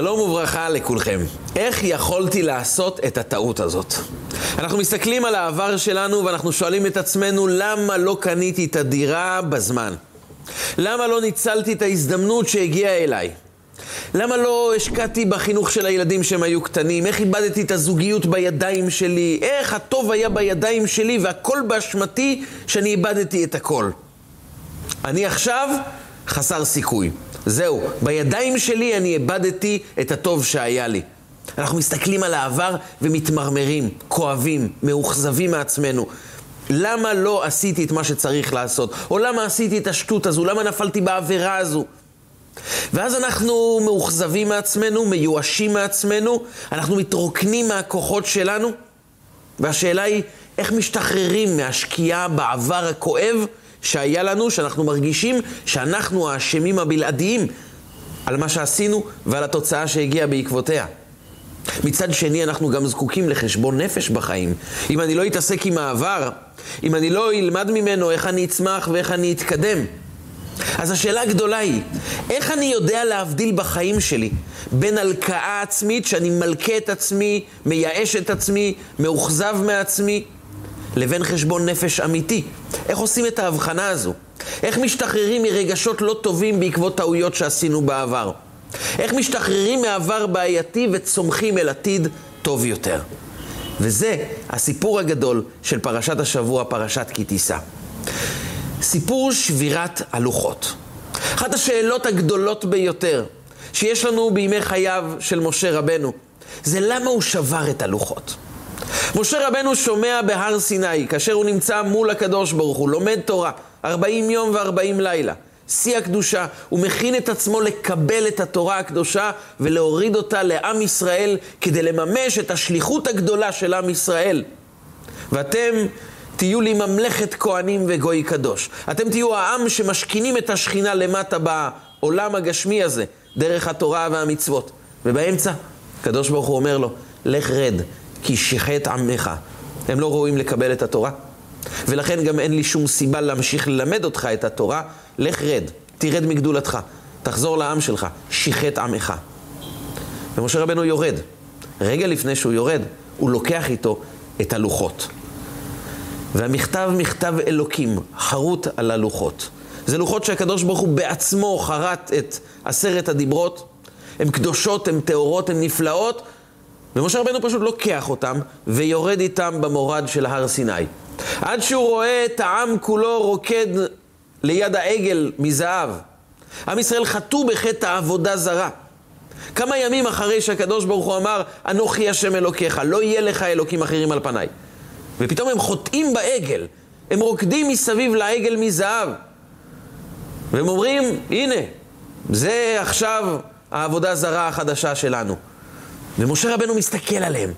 שלום וברכה לכולכם. איך יכולתי לעשות את הטעות הזאת? אנחנו מסתכלים על העבר שלנו ואנחנו שואלים את עצמנו למה לא קניתי את הדירה בזמן? למה לא ניצלתי את ההזדמנות שהגיעה אליי? למה לא השקעתי בחינוך של הילדים שהם היו קטנים? איך איבדתי את הזוגיות בידיים שלי? איך הטוב היה בידיים שלי והכל באשמתי שאני איבדתי את הכל? אני עכשיו חסר סיכוי. זהו, בידיים שלי אני איבדתי את הטוב שהיה לי. אנחנו מסתכלים על העבר ומתמרמרים, כואבים, מאוכזבים מעצמנו. למה לא עשיתי את מה שצריך לעשות? או למה עשיתי את השטות הזו? למה נפלתי בעבירה הזו? ואז אנחנו מאוכזבים מעצמנו, מיואשים מעצמנו, אנחנו מתרוקנים מהכוחות שלנו, והשאלה היא, איך משתחררים מהשקיעה בעבר הכואב שהיה לנו, שאנחנו מרגישים שאנחנו האשמים הבלעדיים על מה שעשינו ועל התוצאה שהגיעה בעקבותיה. מצד שני, אנחנו גם זקוקים לחשבון נפש בחיים. אם אני לא אתעסק עם העבר, אם אני לא אלמד ממנו איך אני אצמח ואיך אני אתקדם. אז השאלה הגדולה היא, איך אני יודע להבדיל בחיים שלי בין הלקאה עצמית, שאני מלקה את עצמי, מייאש את עצמי, מאוכזב מעצמי, לבין חשבון נפש אמיתי. איך עושים את ההבחנה הזו? איך משתחררים מרגשות לא טובים בעקבות טעויות שעשינו בעבר? איך משתחררים מעבר בעייתי וצומחים אל עתיד טוב יותר? וזה הסיפור הגדול של פרשת השבוע, פרשת כי תישא. סיפור שבירת הלוחות. אחת השאלות הגדולות ביותר שיש לנו בימי חייו של משה רבנו, זה למה הוא שבר את הלוחות. משה רבנו שומע בהר סיני, כאשר הוא נמצא מול הקדוש ברוך הוא, לומד תורה, 40 יום ו-40 לילה. שיא הקדושה, הוא מכין את עצמו לקבל את התורה הקדושה ולהוריד אותה לעם ישראל כדי לממש את השליחות הגדולה של עם ישראל. ואתם תהיו לי ממלכת כהנים וגוי קדוש. אתם תהיו העם שמשכינים את השכינה למטה בעולם הגשמי הזה, דרך התורה והמצוות. ובאמצע, הקדוש ברוך הוא אומר לו, לך רד, כי שיחת עמך. הם לא ראויים לקבל את התורה. ולכן גם אין לי שום סיבה להמשיך ללמד אותך את התורה. לך רד, תרד מגדולתך, תחזור לעם שלך, שיחת עמך. ומשה רבנו יורד. רגע לפני שהוא יורד, הוא לוקח איתו את הלוחות. והמכתב מכתב אלוקים, חרוט על הלוחות. זה לוחות שהקדוש ברוך הוא בעצמו חרט את עשרת הדיברות. הן קדושות, הן טהורות, הן נפלאות, ומשה רבנו פשוט לוקח אותם ויורד איתם במורד של הר סיני. עד שהוא רואה את העם כולו רוקד ליד העגל מזהב. עם ישראל חטאו בחטא העבודה זרה. כמה ימים אחרי שהקדוש ברוך הוא אמר, אנוכי השם אלוקיך, לא יהיה לך אלוקים אחרים על פניי. ופתאום הם חוטאים בעגל, הם רוקדים מסביב לעגל מזהב. והם אומרים, הנה, זה עכשיו העבודה זרה החדשה שלנו. ומשה רבנו מסתכל עליהם.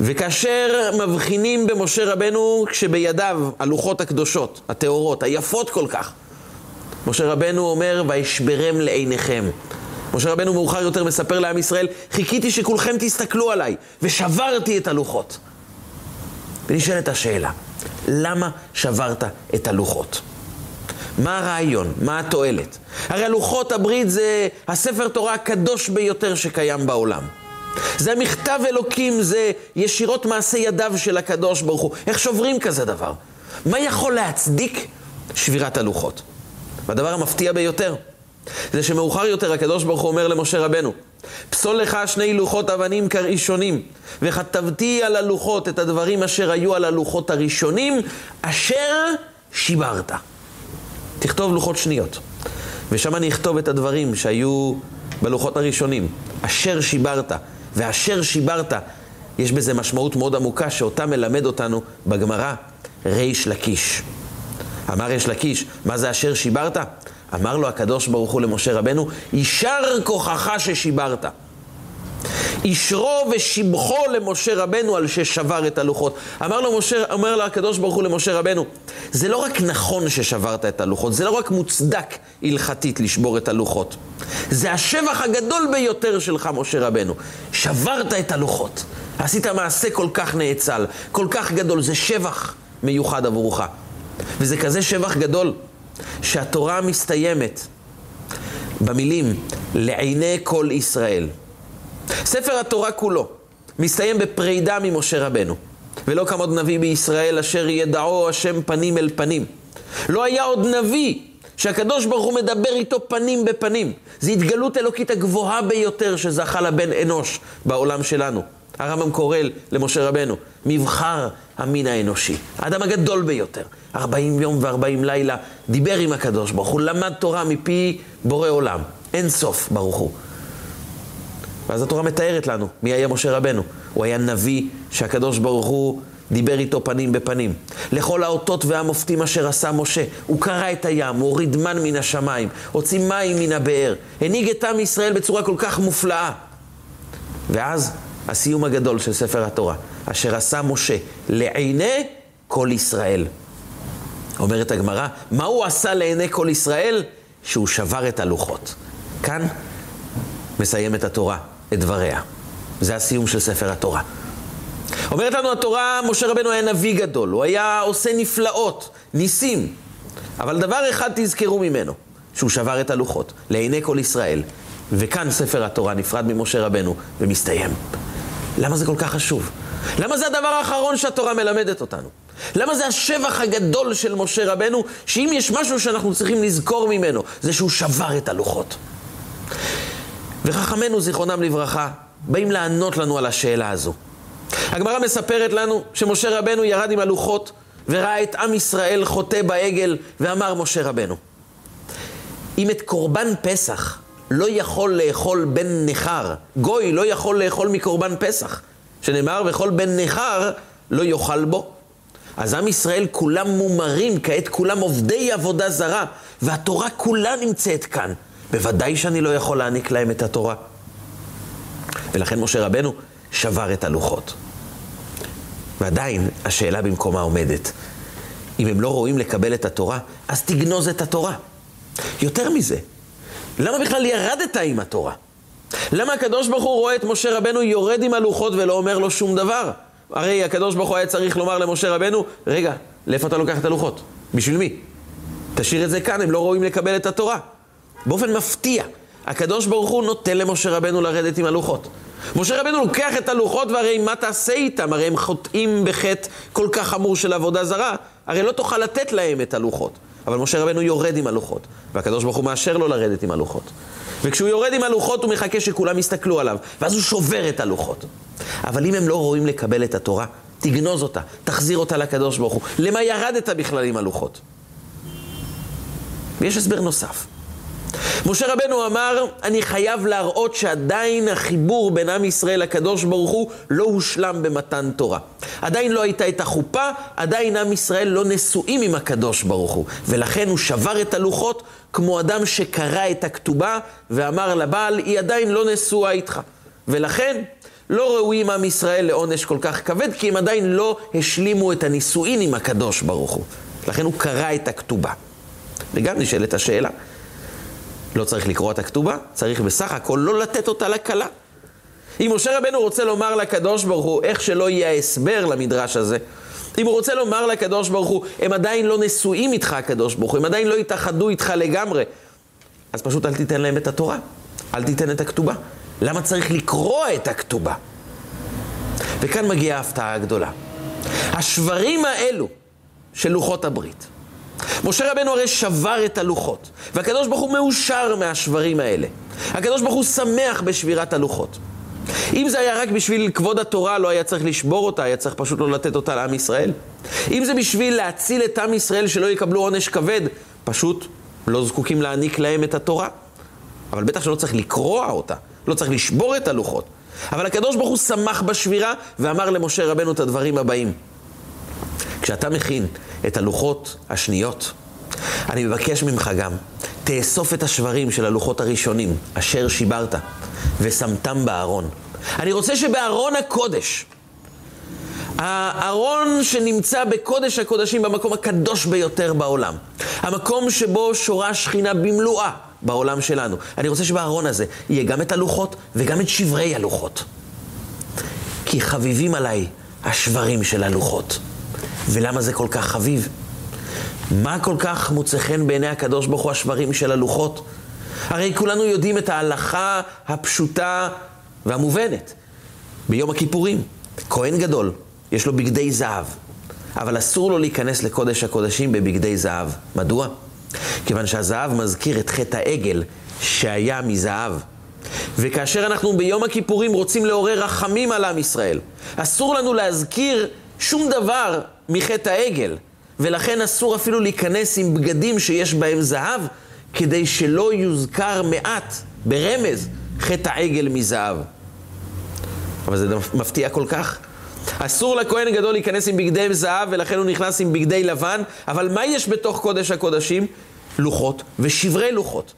וכאשר מבחינים במשה רבנו כשבידיו הלוחות הקדושות, הטהורות, היפות כל כך, משה רבנו אומר, וישברם לעיניכם. משה רבנו מאוחר יותר מספר לעם ישראל, חיכיתי שכולכם תסתכלו עליי, ושברתי את הלוחות. ונשאלת השאלה, למה שברת את הלוחות? מה הרעיון? מה התועלת? הרי לוחות הברית זה הספר תורה הקדוש ביותר שקיים בעולם. זה המכתב אלוקים, זה ישירות מעשה ידיו של הקדוש ברוך הוא. איך שוברים כזה דבר? מה יכול להצדיק שבירת הלוחות? והדבר המפתיע ביותר, זה שמאוחר יותר הקדוש ברוך הוא אומר למשה רבנו, פסול לך שני לוחות אבנים כראשונים, וכתבתי על הלוחות את הדברים אשר היו על הלוחות הראשונים, אשר שיברת. תכתוב לוחות שניות. ושם אני אכתוב את הדברים שהיו בלוחות הראשונים. אשר שיברת, ואשר שיברת, יש בזה משמעות מאוד עמוקה שאותה מלמד אותנו בגמרא, ריש לקיש. אמר ריש לקיש, מה זה אשר שיברת? אמר לו הקדוש ברוך הוא למשה רבנו, יישר כוחך ששיברת. ישרו ושבחו למשה רבנו על ששבר את הלוחות. אמר לו משה, אומר לו הקדוש ברוך הוא למשה רבנו, זה לא רק נכון ששברת את הלוחות, זה לא רק מוצדק הלכתית לשבור את הלוחות. זה השבח הגדול ביותר שלך, משה רבנו. שברת את הלוחות. עשית מעשה כל כך נאצל, כל כך גדול, זה שבח מיוחד עבורך. וזה כזה שבח גדול, שהתורה מסתיימת במילים, לעיני כל ישראל. ספר התורה כולו מסתיים בפרידה ממשה רבנו. ולא קם עוד נביא בישראל אשר ידעו השם פנים אל פנים. לא היה עוד נביא שהקדוש ברוך הוא מדבר איתו פנים בפנים. זו התגלות אלוקית הגבוהה ביותר שזכה לבן אנוש בעולם שלנו. הרמב"ם קורא למשה רבנו, מבחר המין האנושי, האדם הגדול ביותר. 40 יום ו-40 לילה דיבר עם הקדוש ברוך הוא, למד תורה מפי בורא עולם. אין סוף, ברוך הוא. ואז התורה מתארת לנו מי היה משה רבנו. הוא היה נביא שהקדוש ברוך הוא דיבר איתו פנים בפנים. לכל האותות והמופתים אשר עשה משה, הוא קרע את הים, הוא הוריד מן מן השמיים, הוציא מים מן הבאר, הנהיג את עם ישראל בצורה כל כך מופלאה. ואז הסיום הגדול של ספר התורה, אשר עשה משה לעיני כל ישראל. אומרת הגמרא, מה הוא עשה לעיני כל ישראל? שהוא שבר את הלוחות. כאן מסיימת התורה את דבריה. זה הסיום של ספר התורה. אומרת לנו התורה, משה רבנו היה נביא גדול, הוא היה עושה נפלאות, ניסים. אבל דבר אחד תזכרו ממנו, שהוא שבר את הלוחות, לעיני כל ישראל. וכאן ספר התורה נפרד ממשה רבנו ומסתיים. למה זה כל כך חשוב? למה זה הדבר האחרון שהתורה מלמדת אותנו? למה זה השבח הגדול של משה רבנו, שאם יש משהו שאנחנו צריכים לזכור ממנו, זה שהוא שבר את הלוחות. וחכמינו, זיכרונם לברכה, באים לענות לנו על השאלה הזו. הגמרא מספרת לנו שמשה רבנו ירד עם הלוחות וראה את עם ישראל חוטא בעגל, ואמר משה רבנו, אם את קורבן פסח לא יכול לאכול בן נכר, גוי לא יכול לאכול מקורבן פסח, שנאמר, וכל בן נכר לא יאכל בו. אז עם ישראל כולם מומרים, כעת כולם עובדי עבודה זרה, והתורה כולה נמצאת כאן. בוודאי שאני לא יכול להעניק להם את התורה. ולכן משה רבנו שבר את הלוחות. ועדיין השאלה במקומה עומדת. אם הם לא רואים לקבל את התורה, אז תגנוז את התורה. יותר מזה, למה בכלל ירדת עם התורה? למה הקדוש ברוך הוא רואה את משה רבנו יורד עם הלוחות ולא אומר לו שום דבר? הרי הקדוש ברוך הוא היה צריך לומר למשה רבנו, רגע, לאיפה אתה לוקח את הלוחות? בשביל מי? תשאיר את זה כאן, הם לא רואים לקבל את התורה. באופן מפתיע, הקדוש ברוך הוא נותן למשה רבנו לרדת עם הלוחות. משה רבנו לוקח את הלוחות והרי מה תעשה איתם? הרי הם חוטאים בחטא כל כך חמור של עבודה זרה, הרי לא תוכל לתת להם את הלוחות. אבל משה רבנו יורד עם הלוחות, והקדוש ברוך הוא מאשר לו לרדת עם הלוחות. וכשהוא יורד עם הלוחות הוא מחכה שכולם יסתכלו עליו, ואז הוא שובר את הלוחות. אבל אם הם לא רואים לקבל את התורה, תגנוז אותה, תחזיר אותה לקדוש ברוך הוא. למה ירדת בכלל עם הלוחות? ויש הסבר נוסף. משה רבנו אמר, אני חייב להראות שעדיין החיבור בין עם ישראל לקדוש ברוך הוא לא הושלם במתן תורה. עדיין לא הייתה את החופה, עדיין עם ישראל לא נשואים עם הקדוש ברוך הוא. ולכן הוא שבר את הלוחות כמו אדם שקרא את הכתובה ואמר לבעל, היא עדיין לא נשואה איתך. ולכן לא ראויים עם ישראל לעונש כל כך כבד, כי הם עדיין לא השלימו את הנישואין עם הקדוש ברוך הוא. לכן הוא קרא את הכתובה. וגם נשאלת השאלה, לא צריך לקרוא את הכתובה, צריך בסך הכל לא לתת אותה לכלה. אם משה רבנו רוצה לומר לקדוש ברוך הוא, איך שלא יהיה ההסבר למדרש הזה, אם הוא רוצה לומר לקדוש ברוך הוא, הם עדיין לא נשואים איתך, הקדוש ברוך הוא, הם עדיין לא התאחדו איתך לגמרי, אז פשוט אל תיתן להם את התורה, אל תיתן את הכתובה. למה צריך לקרוא את הכתובה? וכאן מגיעה ההפתעה הגדולה. השברים האלו של לוחות הברית, משה רבנו הרי שבר את הלוחות, והקדוש ברוך הוא מאושר מהשברים האלה. הקדוש ברוך הוא שמח בשבירת הלוחות. אם זה היה רק בשביל כבוד התורה, לא היה צריך לשבור אותה, היה צריך פשוט לא לתת אותה לעם ישראל. אם זה בשביל להציל את עם ישראל שלא יקבלו עונש כבד, פשוט לא זקוקים להעניק להם את התורה. אבל בטח שלא צריך לקרוע אותה, לא צריך לשבור את הלוחות. אבל הקדוש ברוך הוא שמח בשבירה ואמר למשה רבנו את הדברים הבאים. כשאתה מכין את הלוחות השניות, אני מבקש ממך גם, תאסוף את השברים של הלוחות הראשונים, אשר שיברת, ושמתם בארון. אני רוצה שבארון הקודש, הארון שנמצא בקודש הקודשים, במקום הקדוש ביותר בעולם, המקום שבו שורה שכינה במלואה בעולם שלנו, אני רוצה שבארון הזה יהיה גם את הלוחות וגם את שברי הלוחות. כי חביבים עליי השברים של הלוחות. ולמה זה כל כך חביב? מה כל כך מוצא חן בעיני הקדוש ברוך הוא השברים של הלוחות? הרי כולנו יודעים את ההלכה הפשוטה והמובנת. ביום הכיפורים, כהן גדול, יש לו בגדי זהב, אבל אסור לו להיכנס לקודש הקודשים בבגדי זהב. מדוע? כיוון שהזהב מזכיר את חטא העגל שהיה מזהב. וכאשר אנחנו ביום הכיפורים רוצים לעורר רחמים על עם ישראל, אסור לנו להזכיר שום דבר מחטא העגל, ולכן אסור אפילו להיכנס עם בגדים שיש בהם זהב, כדי שלא יוזכר מעט, ברמז, חטא העגל מזהב. אבל זה מפתיע כל כך. אסור לכהן הגדול להיכנס עם בגדי זהב, ולכן הוא נכנס עם בגדי לבן, אבל מה יש בתוך קודש הקודשים? לוחות ושברי לוחות.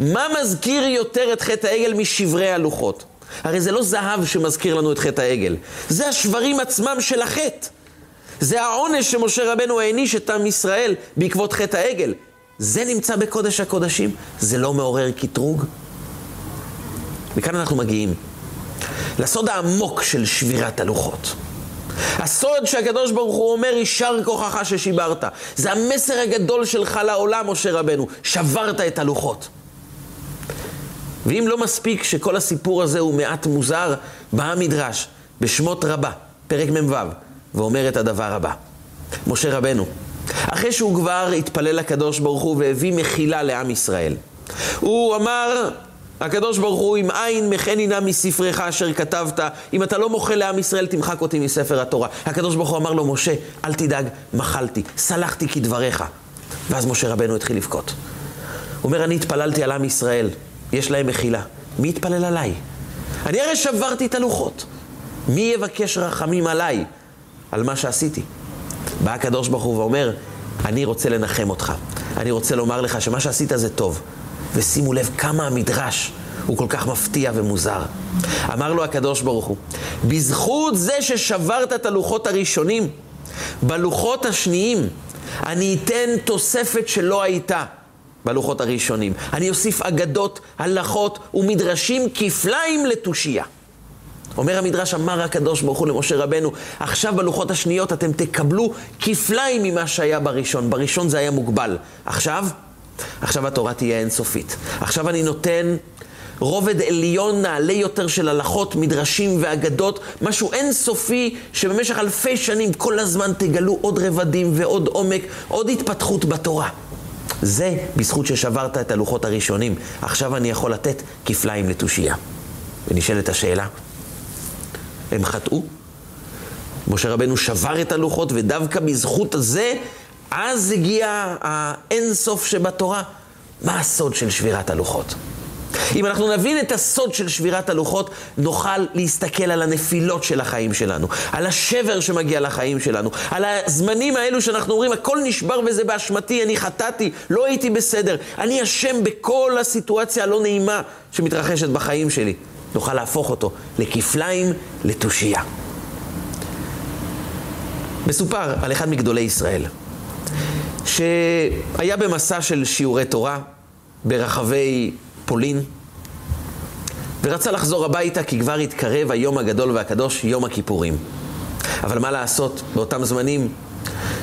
מה מזכיר יותר את חטא העגל משברי הלוחות? הרי זה לא זהב שמזכיר לנו את חטא העגל, זה השברים עצמם של החטא. זה העונש שמשה רבנו העניש את עם ישראל בעקבות חטא העגל. זה נמצא בקודש הקודשים, זה לא מעורר קטרוג? וכאן אנחנו מגיעים לסוד העמוק של שבירת הלוחות. הסוד שהקדוש ברוך הוא אומר, יישר כוחך ששיברת. זה המסר הגדול שלך לעולם, משה רבנו. שברת את הלוחות. ואם לא מספיק שכל הסיפור הזה הוא מעט מוזר, בא המדרש בשמות רבה, פרק מ"ו, ואומר את הדבר הבא. משה רבנו, אחרי שהוא כבר התפלל לקדוש ברוך הוא והביא מחילה לעם ישראל, הוא אמר, הקדוש ברוך הוא, אם אין מחני נא מספרך אשר כתבת, אם אתה לא מוחל לעם ישראל, תמחק אותי מספר התורה. הקדוש ברוך הוא אמר לו, משה, אל תדאג, מחלתי, סלחתי כדבריך. ואז משה רבנו התחיל לבכות. הוא אומר, אני התפללתי על עם ישראל, יש להם מחילה. מי יתפלל עליי? אני הרי שברתי את הלוחות. מי יבקש רחמים עליי, על מה שעשיתי? בא הקדוש ברוך הוא ואומר, אני רוצה לנחם אותך. אני רוצה לומר לך שמה שעשית זה טוב. ושימו לב כמה המדרש הוא כל כך מפתיע ומוזר. אמר לו הקדוש ברוך הוא, בזכות זה ששברת את הלוחות הראשונים, בלוחות השניים אני אתן תוספת שלא הייתה בלוחות הראשונים. אני אוסיף אגדות, הלכות ומדרשים כפליים לתושייה. אומר המדרש, אמר הקדוש ברוך הוא למשה רבנו, עכשיו בלוחות השניות אתם תקבלו כפליים ממה שהיה בראשון. בראשון זה היה מוגבל. עכשיו, עכשיו התורה תהיה אינסופית. עכשיו אני נותן רובד עליון נעלה יותר של הלכות, מדרשים ואגדות, משהו אינסופי שבמשך אלפי שנים כל הזמן תגלו עוד רבדים ועוד עומק, עוד התפתחות בתורה. זה בזכות ששברת את הלוחות הראשונים. עכשיו אני יכול לתת כפליים לתושייה. ונשאלת השאלה, הם חטאו? משה רבנו שבר את הלוחות, ודווקא בזכות זה אז הגיע האינסוף שבתורה. מה הסוד של שבירת הלוחות? אם אנחנו נבין את הסוד של שבירת הלוחות, נוכל להסתכל על הנפילות של החיים שלנו, על השבר שמגיע לחיים שלנו, על הזמנים האלו שאנחנו אומרים, הכל נשבר וזה באשמתי, אני חטאתי, לא הייתי בסדר, אני אשם בכל הסיטואציה הלא נעימה שמתרחשת בחיים שלי. נוכל להפוך אותו לכפליים, לתושייה. מסופר על אחד מגדולי ישראל. שהיה במסע של שיעורי תורה ברחבי פולין, ורצה לחזור הביתה כי כבר התקרב היום הגדול והקדוש, יום הכיפורים. אבל מה לעשות, באותם זמנים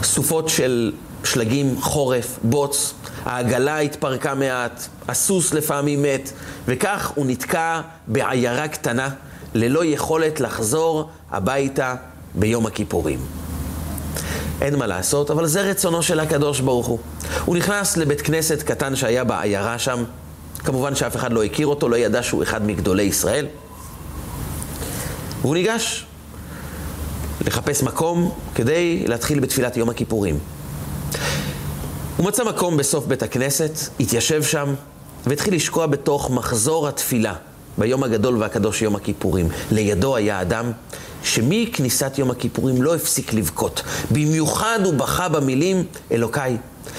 סופות של שלגים, חורף, בוץ, העגלה התפרקה מעט, הסוס לפעמים מת, וכך הוא נתקע בעיירה קטנה, ללא יכולת לחזור הביתה ביום הכיפורים. אין מה לעשות, אבל זה רצונו של הקדוש ברוך הוא. הוא נכנס לבית כנסת קטן שהיה בעיירה שם, כמובן שאף אחד לא הכיר אותו, לא ידע שהוא אחד מגדולי ישראל. והוא ניגש לחפש מקום כדי להתחיל בתפילת יום הכיפורים. הוא מצא מקום בסוף בית הכנסת, התיישב שם והתחיל לשקוע בתוך מחזור התפילה ביום הגדול והקדוש יום הכיפורים. לידו היה אדם שמכניסת יום הכיפורים לא הפסיק לבכות. במיוחד הוא בכה במילים, אלוקיי,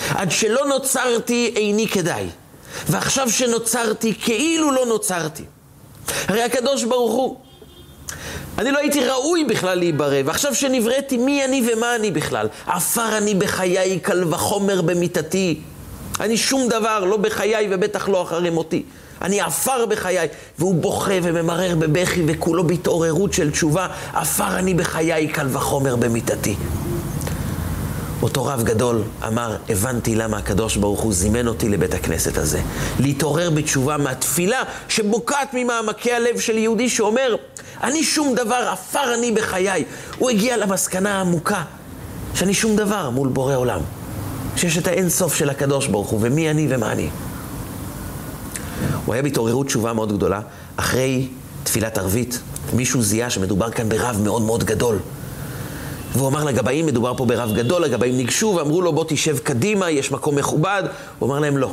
עד שלא נוצרתי איני כדאי, ועכשיו שנוצרתי כאילו לא נוצרתי. הרי הקדוש ברוך הוא, אני לא הייתי ראוי בכלל להיברא, ועכשיו שנבראתי, מי אני ומה אני בכלל? עפר אני בחיי, קל וחומר במיתתי. אני שום דבר, לא בחיי ובטח לא אחרי מותי. אני עפר בחיי. והוא בוכה וממרר בבכי וכולו בהתעוררות של תשובה, עפר אני בחיי, קל וחומר במיתתי. אותו רב גדול אמר, הבנתי למה הקדוש ברוך הוא זימן אותי לבית הכנסת הזה. להתעורר בתשובה מהתפילה שבוקעת ממעמקי הלב של יהודי שאומר, אני שום דבר, עפר אני בחיי. הוא הגיע למסקנה העמוקה שאני שום דבר מול בורא עולם. שיש את האין סוף של הקדוש ברוך הוא, ומי אני ומה אני. הוא היה בהתעוררות תשובה מאוד גדולה. אחרי תפילת ערבית, מישהו זיהה שמדובר כאן ברב מאוד מאוד גדול. והוא אמר לגבאים, מדובר פה ברב גדול, הגבאים ניגשו ואמרו לו, בוא תשב קדימה, יש מקום מכובד. הוא אמר להם, לא.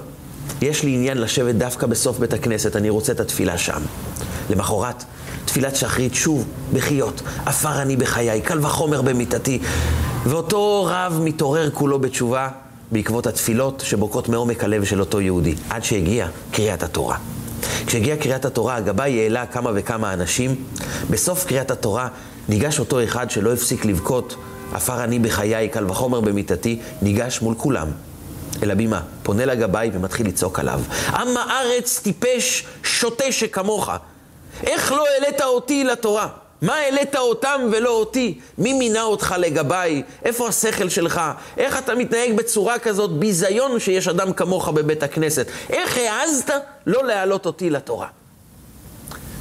יש לי עניין לשבת דווקא בסוף בית הכנסת, אני רוצה את התפילה שם. למחרת, תפילת שחרית, שוב, בחיות, עפר אני בחיי, קל וחומר במיטתי. ואותו רב מתעורר כולו בתשובה בעקבות התפילות שבוקעות מעומק הלב של אותו יהודי, עד שהגיע קריאת התורה. כשהגיעה קריאת התורה, הגבאי העלה כמה וכמה אנשים. בסוף קריאת התורה ניגש אותו אחד שלא הפסיק לבכות, עפר אני בחיי, קל וחומר במיטתי, ניגש מול כולם אל הבימה, פונה לגבאי ומתחיל לצעוק עליו. עם הארץ טיפש, שוטה שכמוך. איך לא העלית אותי לתורה? מה העלית אותם ולא אותי? מי מינה אותך לגביי? איפה השכל שלך? איך אתה מתנהג בצורה כזאת? ביזיון שיש אדם כמוך בבית הכנסת. איך העזת לא להעלות אותי לתורה?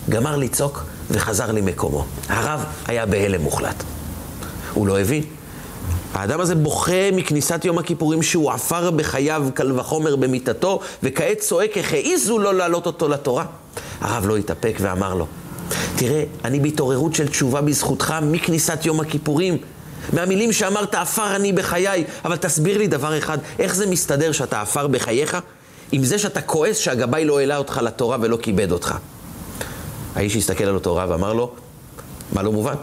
גמר לצעוק וחזר למקומו. הרב היה בהלם מוחלט. הוא לא הבין. האדם הזה בוכה מכניסת יום הכיפורים שהוא עפר בחייו, קל וחומר במיטתו, וכעת צועק איך העיזו לא להעלות אותו לתורה. הרב לא התאפק ואמר לו, תראה, אני בהתעוררות של תשובה בזכותך מכניסת יום הכיפורים. מהמילים שאמרת, עפר אני בחיי, אבל תסביר לי דבר אחד, איך זה מסתדר שאתה עפר בחייך, עם זה שאתה כועס שהגבאי לא העלה אותך לתורה ולא כיבד אותך. האיש הסתכל על אותו רב ואמר לו, מה לא מובן?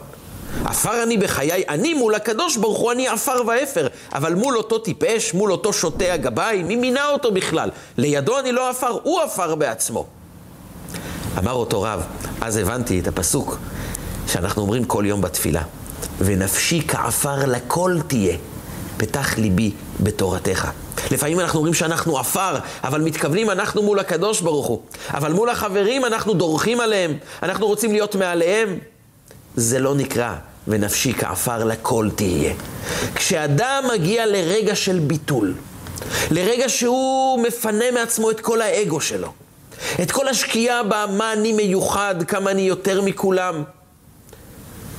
עפר אני בחיי, אני מול הקדוש ברוך הוא, אני עפר ואפר. אבל מול אותו טיפש, מול אותו שוטה הגבאי, מי מינה אותו בכלל? לידו אני לא עפר, הוא עפר בעצמו. אמר אותו רב, אז הבנתי את הפסוק שאנחנו אומרים כל יום בתפילה. ונפשי כעפר לכל תהיה, פתח ליבי בתורתך. לפעמים אנחנו אומרים שאנחנו עפר, אבל מתכוונים אנחנו מול הקדוש ברוך הוא. אבל מול החברים אנחנו דורכים עליהם, אנחנו רוצים להיות מעליהם. זה לא נקרא ונפשי כעפר לכל תהיה. כשאדם מגיע לרגע של ביטול, לרגע שהוא מפנה מעצמו את כל האגו שלו, את כל השקיעה במה אני מיוחד, כמה אני יותר מכולם,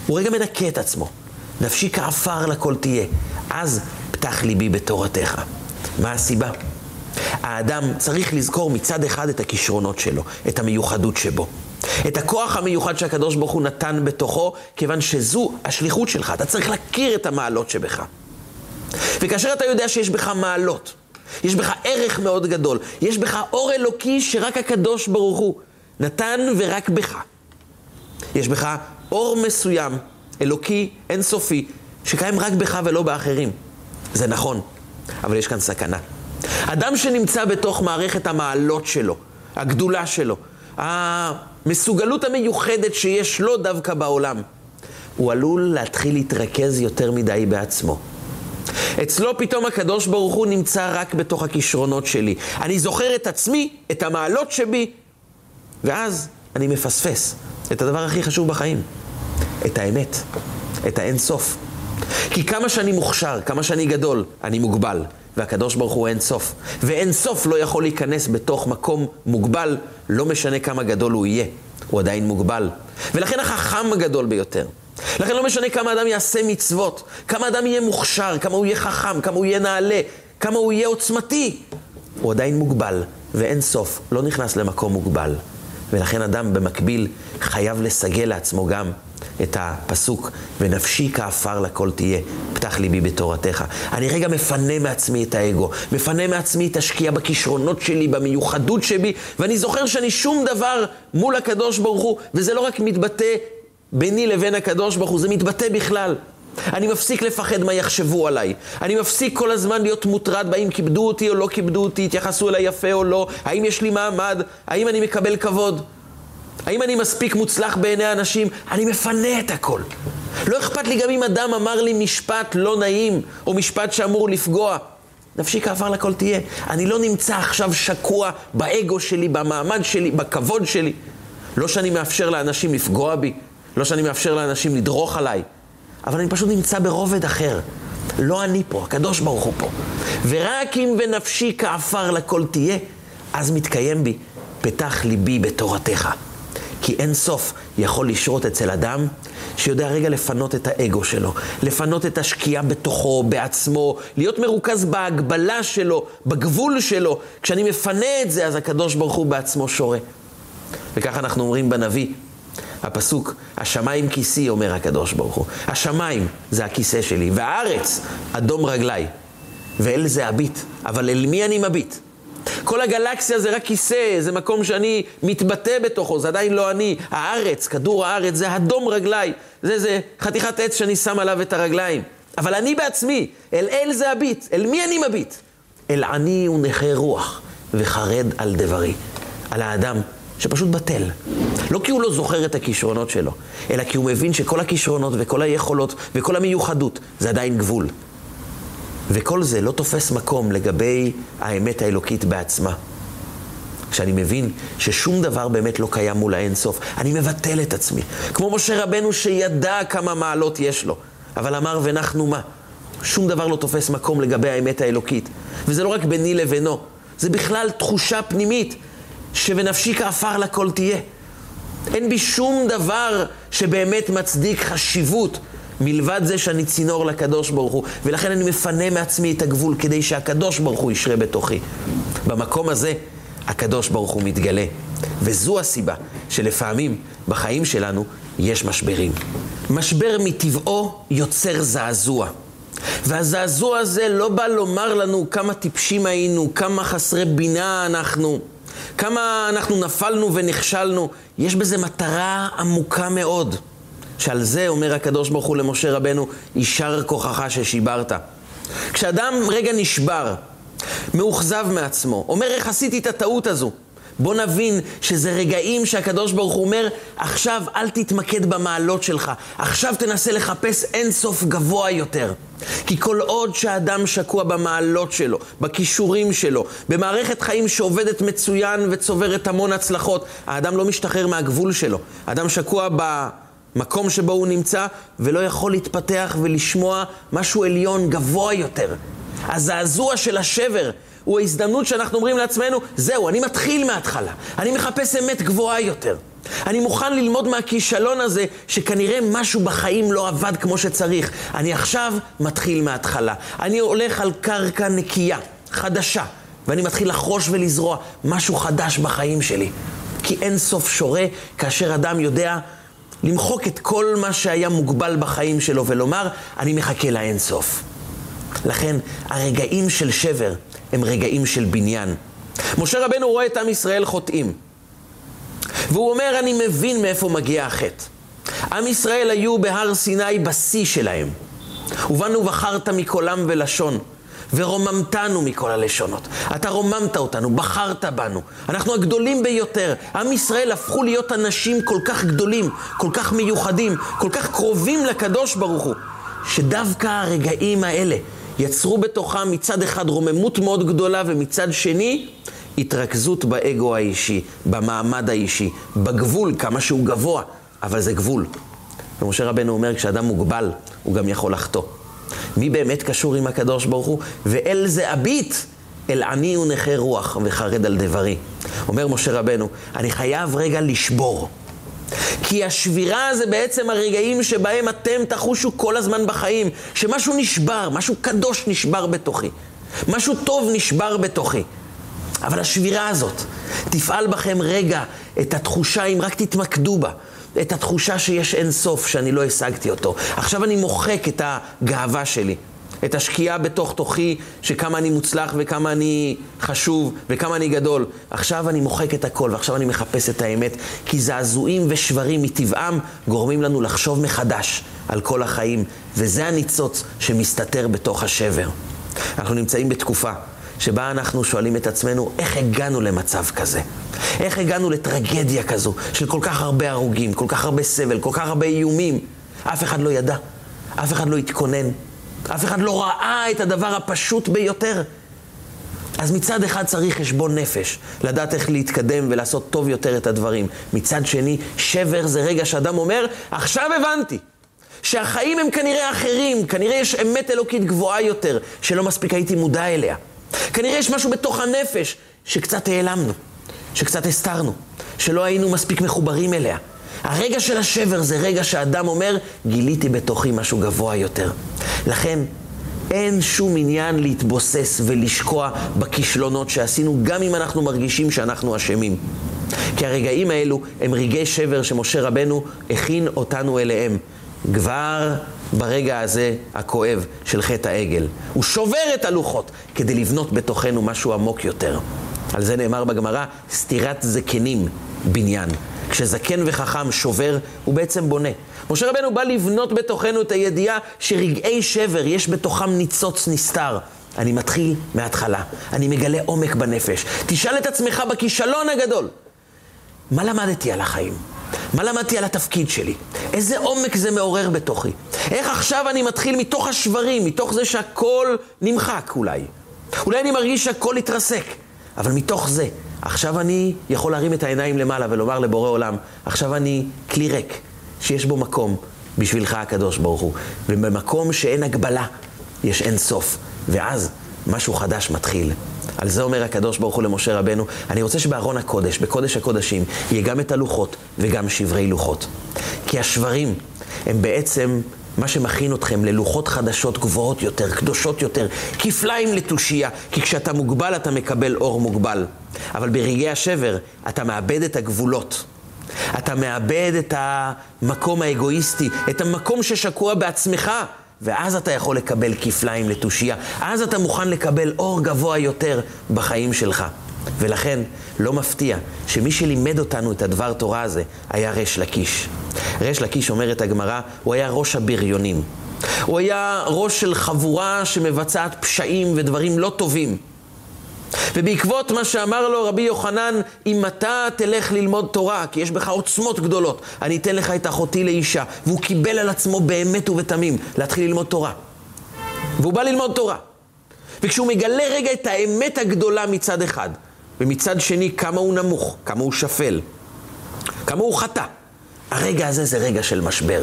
הוא רגע מנקה את עצמו. נפשי כעפר לכל תהיה. אז פתח ליבי בתורתך. מה הסיבה? האדם צריך לזכור מצד אחד את הכישרונות שלו, את המיוחדות שבו. את הכוח המיוחד שהקדוש ברוך הוא נתן בתוכו, כיוון שזו השליחות שלך. אתה צריך להכיר את המעלות שבך. וכאשר אתה יודע שיש בך מעלות, יש בך ערך מאוד גדול, יש בך אור אלוקי שרק הקדוש ברוך הוא נתן ורק בך. יש בך אור מסוים, אלוקי, אינסופי, שקיים רק בך ולא באחרים. זה נכון, אבל יש כאן סכנה. אדם שנמצא בתוך מערכת המעלות שלו, הגדולה שלו, המסוגלות המיוחדת שיש לו דווקא בעולם, הוא עלול להתחיל להתרכז יותר מדי בעצמו. אצלו פתאום הקדוש ברוך הוא נמצא רק בתוך הכישרונות שלי. אני זוכר את עצמי, את המעלות שבי, ואז אני מפספס את הדבר הכי חשוב בחיים, את האמת, את האין סוף. כי כמה שאני מוכשר, כמה שאני גדול, אני מוגבל. והקדוש ברוך הוא אין סוף. ואין סוף לא יכול להיכנס בתוך מקום מוגבל, לא משנה כמה גדול הוא יהיה, הוא עדיין מוגבל. ולכן החכם הגדול ביותר. לכן לא משנה כמה אדם יעשה מצוות, כמה אדם יהיה מוכשר, כמה הוא יהיה חכם, כמה הוא יהיה נעלה, כמה הוא יהיה עוצמתי, הוא עדיין מוגבל, ואין סוף, לא נכנס למקום מוגבל. ולכן אדם במקביל חייב לסגל לעצמו גם את הפסוק, ונפשי כעפר לכל תהיה, פתח ליבי בתורתך. אני רגע מפנה מעצמי את האגו, מפנה מעצמי את השקיעה בכישרונות שלי, במיוחדות שבי, ואני זוכר שאני שום דבר מול הקדוש ברוך הוא, וזה לא רק מתבטא ביני לבין הקדוש ברוך הוא, זה מתבטא בכלל. אני מפסיק לפחד מה יחשבו עליי. אני מפסיק כל הזמן להיות מוטרד בהאם כיבדו אותי או לא כיבדו אותי, התייחסו אליי יפה או לא, האם יש לי מעמד, האם אני מקבל כבוד. האם אני מספיק מוצלח בעיני האנשים? אני מפנה את הכל. לא אכפת לי גם אם אדם אמר לי משפט לא נעים, או משפט שאמור לפגוע. נפשי כעפר לכל תהיה. אני לא נמצא עכשיו שקוע באגו שלי, במעמד שלי, בכבוד שלי. לא שאני מאפשר לאנשים לפגוע בי, לא שאני מאפשר לאנשים לדרוך עליי, אבל אני פשוט נמצא ברובד אחר. לא אני פה, הקדוש ברוך הוא פה. ורק אם ונפשי כעפר לכל תהיה, אז מתקיים בי, פתח ליבי בתורתך. כי אין סוף יכול לשרות אצל אדם שיודע רגע לפנות את האגו שלו, לפנות את השקיעה בתוכו, בעצמו, להיות מרוכז בהגבלה שלו, בגבול שלו. כשאני מפנה את זה, אז הקדוש ברוך הוא בעצמו שורה. וככה אנחנו אומרים בנביא, הפסוק, השמיים כיסי, אומר הקדוש ברוך הוא. השמיים זה הכיסא שלי, והארץ, אדום רגליי. ואל זה הביט. אבל אל מי אני מביט? כל הגלקסיה זה רק כיסא, זה מקום שאני מתבטא בתוכו, זה עדיין לא אני. הארץ, כדור הארץ, זה אדום רגליי. זה זה חתיכת עץ שאני שם עליו את הרגליים. אבל אני בעצמי, אל אל זה הביט. אל מי אני מביט? אל עני ונכה רוח, וחרד על דברי. על האדם שפשוט בטל. לא כי הוא לא זוכר את הכישרונות שלו, אלא כי הוא מבין שכל הכישרונות וכל היכולות וכל המיוחדות זה עדיין גבול. וכל זה לא תופס מקום לגבי האמת האלוקית בעצמה. כשאני מבין ששום דבר באמת לא קיים מול האינסוף, אני מבטל את עצמי. כמו משה רבנו שידע כמה מעלות יש לו, אבל אמר ונחנו מה? שום דבר לא תופס מקום לגבי האמת האלוקית. וזה לא רק ביני לבינו, זה בכלל תחושה פנימית שבנפשי כעפר לכל תהיה. אין בי שום דבר שבאמת מצדיק חשיבות מלבד זה שאני צינור לקדוש ברוך הוא, ולכן אני מפנה מעצמי את הגבול כדי שהקדוש ברוך הוא ישרה בתוכי. במקום הזה הקדוש ברוך הוא מתגלה. וזו הסיבה שלפעמים בחיים שלנו יש משברים. משבר מטבעו יוצר זעזוע. והזעזוע הזה לא בא לומר לנו כמה טיפשים היינו, כמה חסרי בינה אנחנו. כמה אנחנו נפלנו ונכשלנו, יש בזה מטרה עמוקה מאוד. שעל זה אומר הקדוש ברוך הוא למשה רבנו, יישר כוחך ששיברת. כשאדם רגע נשבר, מאוכזב מעצמו, אומר איך עשיתי את הטעות הזו, בוא נבין שזה רגעים שהקדוש ברוך הוא אומר, עכשיו אל תתמקד במעלות שלך, עכשיו תנסה לחפש אין סוף גבוה יותר. כי כל עוד שהאדם שקוע במעלות שלו, בכישורים שלו, במערכת חיים שעובדת מצוין וצוברת המון הצלחות, האדם לא משתחרר מהגבול שלו. האדם שקוע במקום שבו הוא נמצא ולא יכול להתפתח ולשמוע משהו עליון גבוה יותר. הזעזוע של השבר הוא ההזדמנות שאנחנו אומרים לעצמנו, זהו, אני מתחיל מההתחלה, אני מחפש אמת גבוהה יותר. אני מוכן ללמוד מהכישלון הזה, שכנראה משהו בחיים לא עבד כמו שצריך. אני עכשיו מתחיל מההתחלה. אני הולך על קרקע נקייה, חדשה, ואני מתחיל לחרוש ולזרוע משהו חדש בחיים שלי. כי אין סוף שורה כאשר אדם יודע למחוק את כל מה שהיה מוגבל בחיים שלו ולומר, אני מחכה לאין סוף. לכן, הרגעים של שבר הם רגעים של בניין. משה רבנו רואה את עם ישראל חוטאים. והוא אומר, אני מבין מאיפה מגיע החטא. עם ישראל היו בהר סיני בשיא שלהם. ובנו בחרת מכל עם ולשון, ורוממתנו מכל הלשונות. אתה רוממת אותנו, בחרת בנו. אנחנו הגדולים ביותר. עם ישראל הפכו להיות אנשים כל כך גדולים, כל כך מיוחדים, כל כך קרובים לקדוש ברוך הוא, שדווקא הרגעים האלה יצרו בתוכם מצד אחד רוממות מאוד גדולה ומצד שני התרכזות באגו האישי, במעמד האישי, בגבול, כמה שהוא גבוה, אבל זה גבול. ומשה רבנו אומר, כשאדם מוגבל, הוא גם יכול לחטוא. מי באמת קשור עם הקדוש ברוך הוא? ואל זה אביט, אל עני ונכה רוח וחרד על דברי. אומר משה רבנו, אני חייב רגע לשבור. כי השבירה זה בעצם הרגעים שבהם אתם תחושו כל הזמן בחיים, שמשהו נשבר, משהו קדוש נשבר בתוכי, משהו טוב נשבר בתוכי. אבל השבירה הזאת תפעל בכם רגע את התחושה, אם רק תתמקדו בה, את התחושה שיש אין סוף, שאני לא השגתי אותו. עכשיו אני מוחק את הגאווה שלי. את השקיעה בתוך תוכי, שכמה אני מוצלח וכמה אני חשוב וכמה אני גדול. עכשיו אני מוחק את הכל ועכשיו אני מחפש את האמת, כי זעזועים ושברים מטבעם גורמים לנו לחשוב מחדש על כל החיים, וזה הניצוץ שמסתתר בתוך השבר. אנחנו נמצאים בתקופה שבה אנחנו שואלים את עצמנו, איך הגענו למצב כזה? איך הגענו לטרגדיה כזו של כל כך הרבה הרוגים, כל כך הרבה סבל, כל כך הרבה איומים? אף אחד לא ידע, אף אחד לא התכונן, אף אחד לא ראה את הדבר הפשוט ביותר. אז מצד אחד צריך חשבון נפש, לדעת איך להתקדם ולעשות טוב יותר את הדברים. מצד שני, שבר זה רגע שאדם אומר, עכשיו הבנתי שהחיים הם כנראה אחרים, כנראה יש אמת אלוקית גבוהה יותר, שלא מספיק הייתי מודע אליה. כנראה יש משהו בתוך הנפש שקצת העלמנו, שקצת הסתרנו, שלא היינו מספיק מחוברים אליה. הרגע של השבר זה רגע שאדם אומר, גיליתי בתוכי משהו גבוה יותר. לכן, אין שום עניין להתבוסס ולשקוע בכישלונות שעשינו, גם אם אנחנו מרגישים שאנחנו אשמים. כי הרגעים האלו הם רגעי שבר שמשה רבנו הכין אותנו אליהם. כבר ברגע הזה הכואב של חטא העגל. הוא שובר את הלוחות כדי לבנות בתוכנו משהו עמוק יותר. על זה נאמר בגמרא, סתירת זקנים בניין. כשזקן וחכם שובר, הוא בעצם בונה. משה רבנו בא לבנות בתוכנו את הידיעה שרגעי שבר, יש בתוכם ניצוץ נסתר. אני מתחיל מההתחלה, אני מגלה עומק בנפש. תשאל את עצמך בכישלון הגדול, מה למדתי על החיים? מה למדתי על התפקיד שלי? איזה עומק זה מעורר בתוכי? איך עכשיו אני מתחיל מתוך השברים, מתוך זה שהכל נמחק אולי? אולי אני מרגיש שהכל התרסק, אבל מתוך זה, עכשיו אני יכול להרים את העיניים למעלה ולומר לבורא עולם, עכשיו אני כלי ריק, שיש בו מקום בשבילך הקדוש ברוך הוא. ובמקום שאין הגבלה, יש אין סוף. ואז משהו חדש מתחיל. על זה אומר הקדוש ברוך הוא למשה רבנו, אני רוצה שבארון הקודש, בקודש הקודשים, יהיה גם את הלוחות וגם שברי לוחות. כי השברים הם בעצם מה שמכין אתכם ללוחות חדשות גבוהות יותר, קדושות יותר, כפליים לתושייה, כי כשאתה מוגבל אתה מקבל אור מוגבל. אבל ברגעי השבר אתה מאבד את הגבולות. אתה מאבד את המקום האגואיסטי, את המקום ששקוע בעצמך, ואז אתה יכול לקבל כפליים לתושייה. אז אתה מוכן לקבל אור גבוה יותר בחיים שלך. ולכן, לא מפתיע שמי שלימד אותנו את הדבר תורה הזה היה ריש לקיש. ריש לקיש, אומרת הגמרא, הוא היה ראש הבריונים. הוא היה ראש של חבורה שמבצעת פשעים ודברים לא טובים. ובעקבות מה שאמר לו רבי יוחנן, אם אתה תלך ללמוד תורה, כי יש בך עוצמות גדולות, אני אתן לך את אחותי לאישה. והוא קיבל על עצמו באמת ובתמים להתחיל ללמוד תורה. והוא בא ללמוד תורה. וכשהוא מגלה רגע את האמת הגדולה מצד אחד, ומצד שני כמה הוא נמוך, כמה הוא שפל, כמה הוא חטא, הרגע הזה זה רגע של משבר.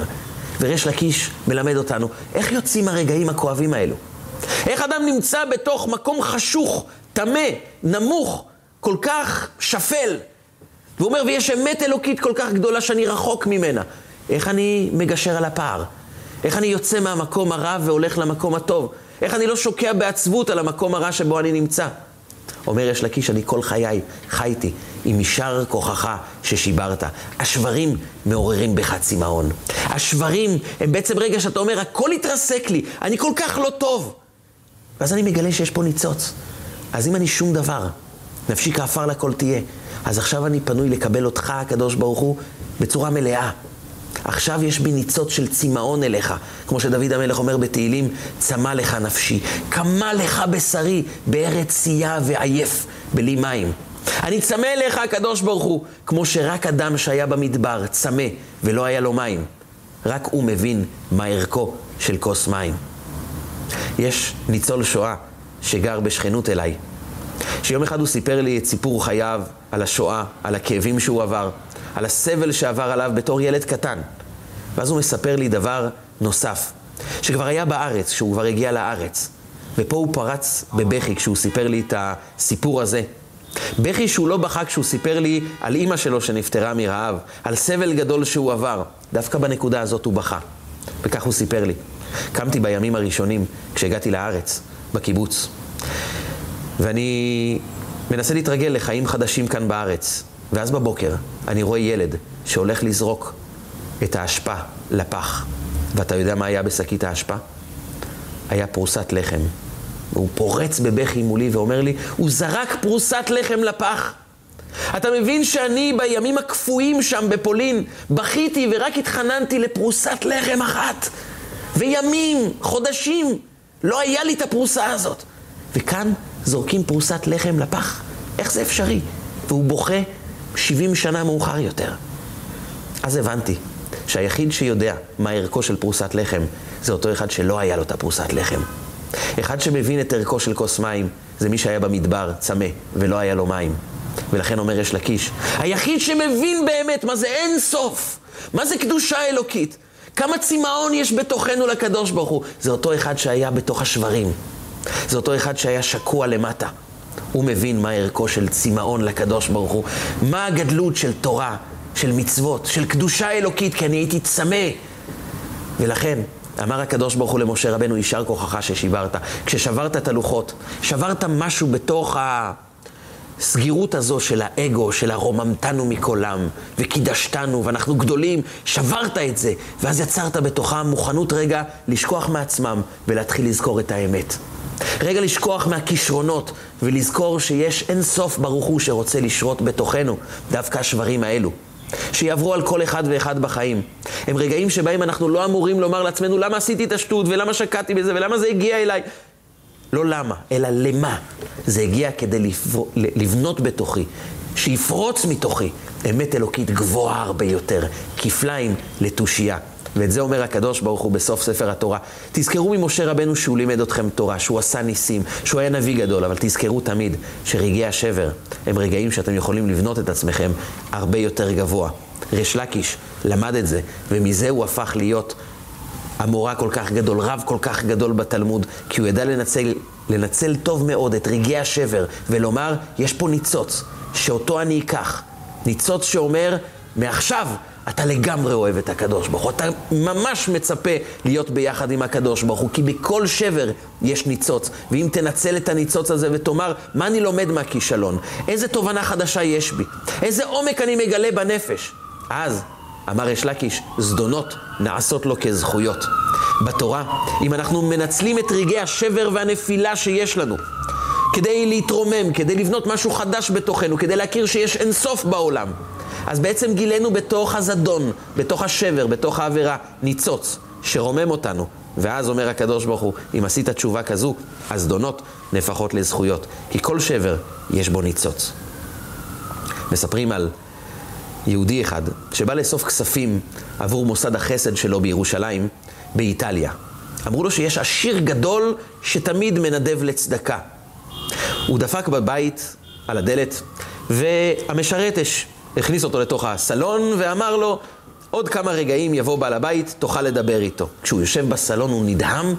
וריש לקיש מלמד אותנו איך יוצאים הרגעים הכואבים האלו. איך אדם נמצא בתוך מקום חשוך, טמא, נמוך, כל כך שפל. והוא אומר, ויש אמת אלוקית כל כך גדולה שאני רחוק ממנה. איך אני מגשר על הפער? איך אני יוצא מהמקום הרע והולך למקום הטוב? איך אני לא שוקע בעצבות על המקום הרע שבו אני נמצא? אומר יש לקיש, אני כל חיי חייתי עם משאר כוחך ששיברת. השברים מעוררים בך צמאון. השברים הם בעצם רגע שאתה אומר, הכל התרסק לי, אני כל כך לא טוב. ואז אני מגלה שיש פה ניצוץ. אז אם אני שום דבר, נפשי כעפר לכל תהיה, אז עכשיו אני פנוי לקבל אותך, הקדוש ברוך הוא, בצורה מלאה. עכשיו יש בי ניצוץ של צמאון אליך, כמו שדוד המלך אומר בתהילים, צמא לך נפשי, קמה לך בשרי בארץ צייה ועייף, בלי מים. אני צמא אליך, הקדוש ברוך הוא, כמו שרק אדם שהיה במדבר צמא ולא היה לו מים. רק הוא מבין מה ערכו של כוס מים. יש ניצול שואה שגר בשכנות אליי, שיום אחד הוא סיפר לי את סיפור חייו על השואה, על הכאבים שהוא עבר, על הסבל שעבר עליו בתור ילד קטן. ואז הוא מספר לי דבר נוסף, שכבר היה בארץ, שהוא כבר הגיע לארץ. ופה הוא פרץ בבכי כשהוא סיפר לי את הסיפור הזה. בכי שהוא לא בכה כשהוא סיפר לי על אימא שלו שנפטרה מרעב, על סבל גדול שהוא עבר. דווקא בנקודה הזאת הוא בכה. וכך הוא סיפר לי. קמתי בימים הראשונים כשהגעתי לארץ, בקיבוץ. ואני מנסה להתרגל לחיים חדשים כאן בארץ. ואז בבוקר אני רואה ילד שהולך לזרוק את האשפה לפח. ואתה יודע מה היה בשקית האשפה? היה פרוסת לחם. והוא פורץ בבכי מולי ואומר לי, הוא זרק פרוסת לחם לפח. אתה מבין שאני בימים הקפואים שם בפולין בכיתי ורק התחננתי לפרוסת לחם אחת. וימים, חודשים, לא היה לי את הפרוסה הזאת. וכאן זורקים פרוסת לחם לפח. איך זה אפשרי? והוא בוכה 70 שנה מאוחר יותר. אז הבנתי שהיחיד שיודע מה ערכו של פרוסת לחם זה אותו אחד שלא היה לו את הפרוסת לחם. אחד שמבין את ערכו של כוס מים זה מי שהיה במדבר, צמא, ולא היה לו מים. ולכן אומר יש לקיש, היחיד שמבין באמת מה זה אין סוף, מה זה קדושה אלוקית, כמה צמאון יש בתוכנו לקדוש ברוך הוא. זה אותו אחד שהיה בתוך השברים. זה אותו אחד שהיה שקוע למטה. הוא מבין מה ערכו של צמאון לקדוש ברוך הוא. מה הגדלות של תורה, של מצוות, של קדושה אלוקית, כי אני הייתי צמא. ולכן, אמר הקדוש ברוך הוא למשה רבנו, יישר כוחך ששיברת. כששברת את הלוחות, שברת משהו בתוך הסגירות הזו של האגו, של הרוממתנו מקולם, וקידשתנו, ואנחנו גדולים, שברת את זה, ואז יצרת בתוכה מוכנות רגע לשכוח מעצמם ולהתחיל לזכור את האמת. רגע לשכוח מהכישרונות ולזכור שיש אין סוף ברוך הוא שרוצה לשרות בתוכנו, דווקא השברים האלו. שיעברו על כל אחד ואחד בחיים. הם רגעים שבהם אנחנו לא אמורים לומר לעצמנו למה עשיתי את השטות ולמה שקעתי בזה ולמה זה הגיע אליי. לא למה, אלא למה. זה הגיע כדי לבנות בתוכי, שיפרוץ מתוכי אמת אלוקית גבוהה הרבה יותר, כפליים לתושייה. ואת זה אומר הקדוש ברוך הוא בסוף ספר התורה. תזכרו ממשה רבנו שהוא לימד אתכם תורה, שהוא עשה ניסים, שהוא היה נביא גדול, אבל תזכרו תמיד שרגעי השבר הם רגעים שאתם יכולים לבנות את עצמכם הרבה יותר גבוה. ריש לקיש למד את זה, ומזה הוא הפך להיות המורה כל כך גדול, רב כל כך גדול בתלמוד, כי הוא ידע לנצל, לנצל טוב מאוד את רגעי השבר, ולומר, יש פה ניצוץ, שאותו אני אקח. ניצוץ שאומר, מעכשיו אתה לגמרי אוהב את הקדוש ברוך הוא. אתה ממש מצפה להיות ביחד עם הקדוש ברוך הוא, כי בכל שבר יש ניצוץ. ואם תנצל את הניצוץ הזה ותאמר, מה אני לומד מהכישלון? איזה תובנה חדשה יש בי? איזה עומק אני מגלה בנפש? אז, אמר יש לקיש, זדונות נעשות לו כזכויות. בתורה, אם אנחנו מנצלים את רגעי השבר והנפילה שיש לנו, כדי להתרומם, כדי לבנות משהו חדש בתוכנו, כדי להכיר שיש אינסוף בעולם, אז בעצם גילינו בתוך הזדון, בתוך השבר, בתוך העבירה, ניצוץ שרומם אותנו. ואז אומר הקדוש ברוך הוא, אם עשית תשובה כזו, הזדונות נהפכות לזכויות. כי כל שבר יש בו ניצוץ. מספרים על יהודי אחד שבא לאסוף כספים עבור מוסד החסד שלו בירושלים, באיטליה. אמרו לו שיש עשיר גדול שתמיד מנדב לצדקה. הוא דפק בבית על הדלת, והמשרתש הכניס אותו לתוך הסלון ואמר לו, עוד כמה רגעים יבוא בעל הבית, תוכל לדבר איתו. כשהוא יושב בסלון הוא נדהם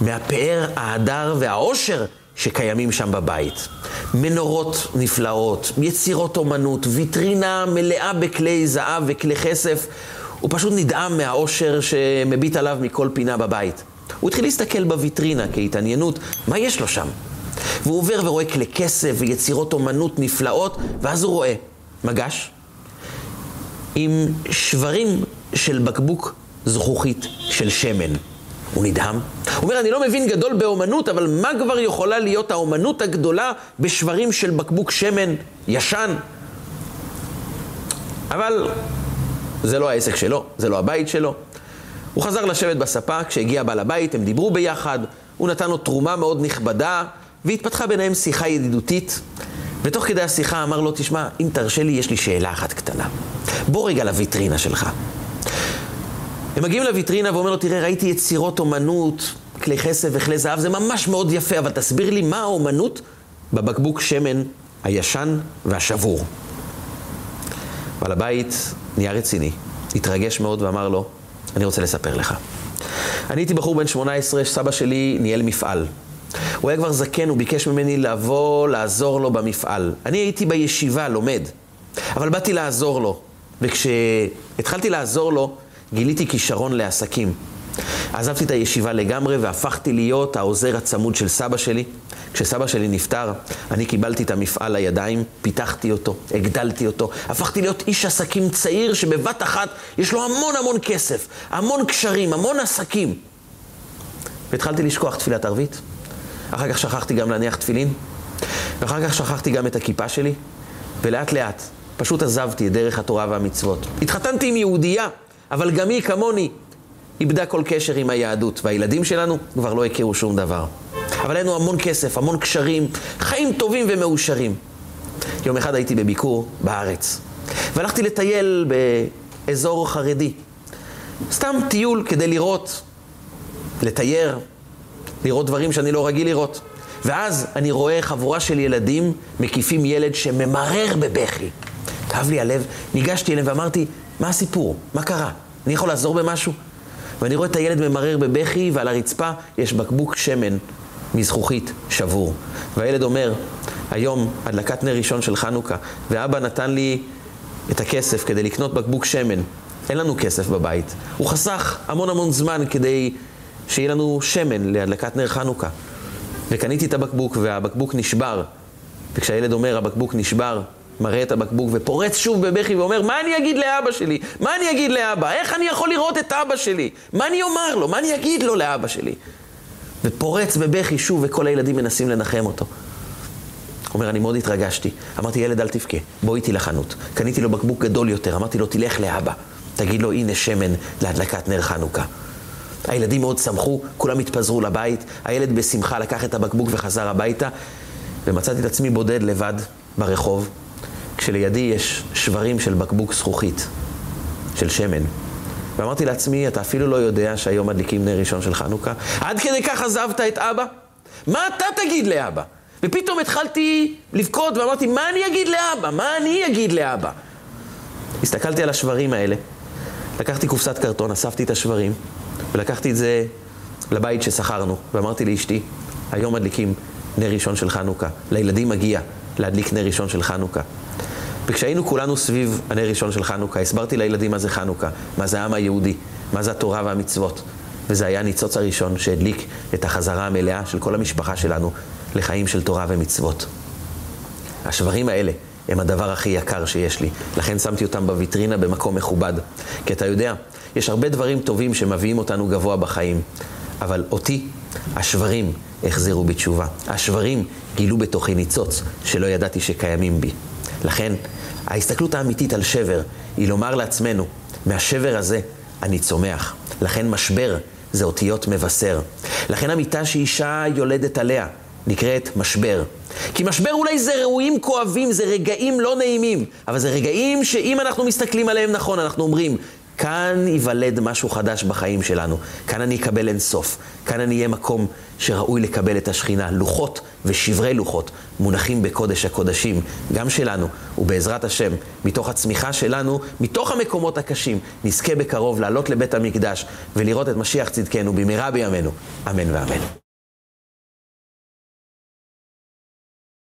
מהפאר, ההדר והעושר שקיימים שם בבית. מנורות נפלאות, יצירות אומנות, ויטרינה מלאה בכלי זהב וכלי כסף. הוא פשוט נדהם מהעושר שמביט עליו מכל פינה בבית. הוא התחיל להסתכל בוויטרינה כהתעניינות, מה יש לו שם? והוא עובר ורואה כלי כסף ויצירות אומנות נפלאות, ואז הוא רואה מגש עם שברים של בקבוק זכוכית של שמן. הוא נדהם. הוא אומר, אני לא מבין גדול באומנות, אבל מה כבר יכולה להיות האומנות הגדולה בשברים של בקבוק שמן ישן? אבל זה לא העסק שלו, זה לא הבית שלו. הוא חזר לשבת בספה, כשהגיע בעל הבית, הם דיברו ביחד, הוא נתן לו תרומה מאוד נכבדה, והתפתחה ביניהם שיחה ידידותית. ותוך כדי השיחה אמר לו, תשמע, אם תרשה לי, יש לי שאלה אחת קטנה. בוא רגע לויטרינה שלך. הם מגיעים לויטרינה ואומר לו, תראה, ראיתי יצירות אומנות, כלי כסף וכלי זהב, זה ממש מאוד יפה, אבל תסביר לי מה האומנות בבקבוק שמן הישן והשבור. בעל הבית נהיה רציני, התרגש מאוד ואמר לו, אני רוצה לספר לך. אני הייתי בחור בן 18, סבא שלי ניהל מפעל. הוא היה כבר זקן, הוא ביקש ממני לבוא לעזור לו במפעל. אני הייתי בישיבה, לומד, אבל באתי לעזור לו. וכשהתחלתי לעזור לו, גיליתי כישרון לעסקים. עזבתי את הישיבה לגמרי והפכתי להיות העוזר הצמוד של סבא שלי. כשסבא שלי נפטר, אני קיבלתי את המפעל לידיים, פיתחתי אותו, הגדלתי אותו, הפכתי להיות איש עסקים צעיר שבבת אחת יש לו המון המון כסף, המון קשרים, המון עסקים. והתחלתי לשכוח תפילת ערבית. אחר כך שכחתי גם להניח תפילין, ואחר כך שכחתי גם את הכיפה שלי, ולאט לאט פשוט עזבתי את דרך התורה והמצוות. התחתנתי עם יהודייה, אבל גם היא, כמוני, איבדה כל קשר עם היהדות, והילדים שלנו כבר לא הכירו שום דבר. אבל היה לנו המון כסף, המון קשרים, חיים טובים ומאושרים. יום אחד הייתי בביקור בארץ, והלכתי לטייל באזור חרדי. סתם טיול כדי לראות, לתייר, לראות דברים שאני לא רגיל לראות. ואז אני רואה חבורה של ילדים מקיפים ילד שממרר בבכי. כאב לי הלב, ניגשתי אליהם ואמרתי, מה הסיפור? מה קרה? אני יכול לעזור במשהו? ואני רואה את הילד ממרר בבכי, ועל הרצפה יש בקבוק שמן מזכוכית שבור. והילד אומר, היום הדלקת נר ראשון של חנוכה, ואבא נתן לי את הכסף כדי לקנות בקבוק שמן. אין לנו כסף בבית. הוא חסך המון המון זמן כדי שיהיה לנו שמן להדלקת נר חנוכה. וקניתי את הבקבוק, והבקבוק נשבר. וכשהילד אומר, הבקבוק נשבר, מראה את הבקבוק ופורץ שוב בבכי ואומר, מה אני אגיד לאבא שלי? מה אני אגיד לאבא? איך אני יכול לראות את אבא שלי? מה אני אומר לו? מה אני אגיד לו לאבא שלי? ופורץ בבכי שוב, וכל הילדים מנסים לנחם אותו. אומר, אני מאוד התרגשתי. אמרתי, ילד, אל תבכה, בוא איתי לחנות. קניתי לו בקבוק גדול יותר, אמרתי לו, תלך לאבא. תגיד לו, הנה שמן להדלקת נר חנוכה. הילדים מאוד שמחו, כולם התפזרו לבית, הילד בשמחה לקח את הבקבוק וחזר הביתה, ומצאתי את עצמי בודד לבד ברחוב, כשלידי יש שברים של בקבוק זכוכית, של שמן. ואמרתי לעצמי, אתה אפילו לא יודע שהיום מדליקים נר ראשון של חנוכה? עד כדי כך עזבת את אבא? מה אתה תגיד לאבא? ופתאום התחלתי לבכות ואמרתי, מה אני אגיד לאבא? מה אני אגיד לאבא? הסתכלתי על השברים האלה, לקחתי קופסת קרטון, אספתי את השברים, ולקחתי את זה לבית ששכרנו, ואמרתי לאשתי, היום מדליקים נר ראשון של חנוכה. לילדים מגיע להדליק נר ראשון של חנוכה. וכשהיינו כולנו סביב הנר ראשון של חנוכה, הסברתי לילדים מה זה חנוכה, מה זה העם היהודי, מה זה התורה והמצוות. וזה היה הניצוץ הראשון שהדליק את החזרה המלאה של כל המשפחה שלנו לחיים של תורה ומצוות. השברים האלה הם הדבר הכי יקר שיש לי, לכן שמתי אותם בוויטרינה במקום מכובד. כי אתה יודע, יש הרבה דברים טובים שמביאים אותנו גבוה בחיים, אבל אותי, השברים החזירו בתשובה. השברים גילו בתוכי ניצוץ שלא ידעתי שקיימים בי. לכן, ההסתכלות האמיתית על שבר היא לומר לעצמנו, מהשבר הזה אני צומח. לכן משבר זה אותיות מבשר. לכן המיטה שאישה יולדת עליה נקראת משבר. כי משבר אולי זה ראויים כואבים, זה רגעים לא נעימים, אבל זה רגעים שאם אנחנו מסתכלים עליהם נכון, אנחנו אומרים, כאן ייוולד משהו חדש בחיים שלנו. כאן אני אקבל אין סוף. כאן אני אהיה מקום שראוי לקבל את השכינה. לוחות ושברי לוחות מונחים בקודש הקודשים, גם שלנו, ובעזרת השם, מתוך הצמיחה שלנו, מתוך המקומות הקשים, נזכה בקרוב לעלות לבית המקדש ולראות את משיח צדקנו במהרה בימינו. אמן ואמן.